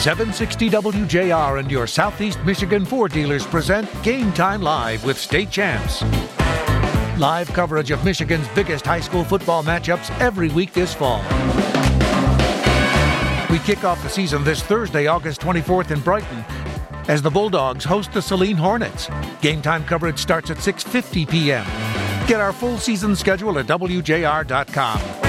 760 WJR and your Southeast Michigan Ford dealers present Game Time Live with state champs. Live coverage of Michigan's biggest high school football matchups every week this fall. We kick off the season this Thursday, August 24th in Brighton, as the Bulldogs host the Saline Hornets. Game time coverage starts at 6:50 p.m. Get our full season schedule at WJR.com.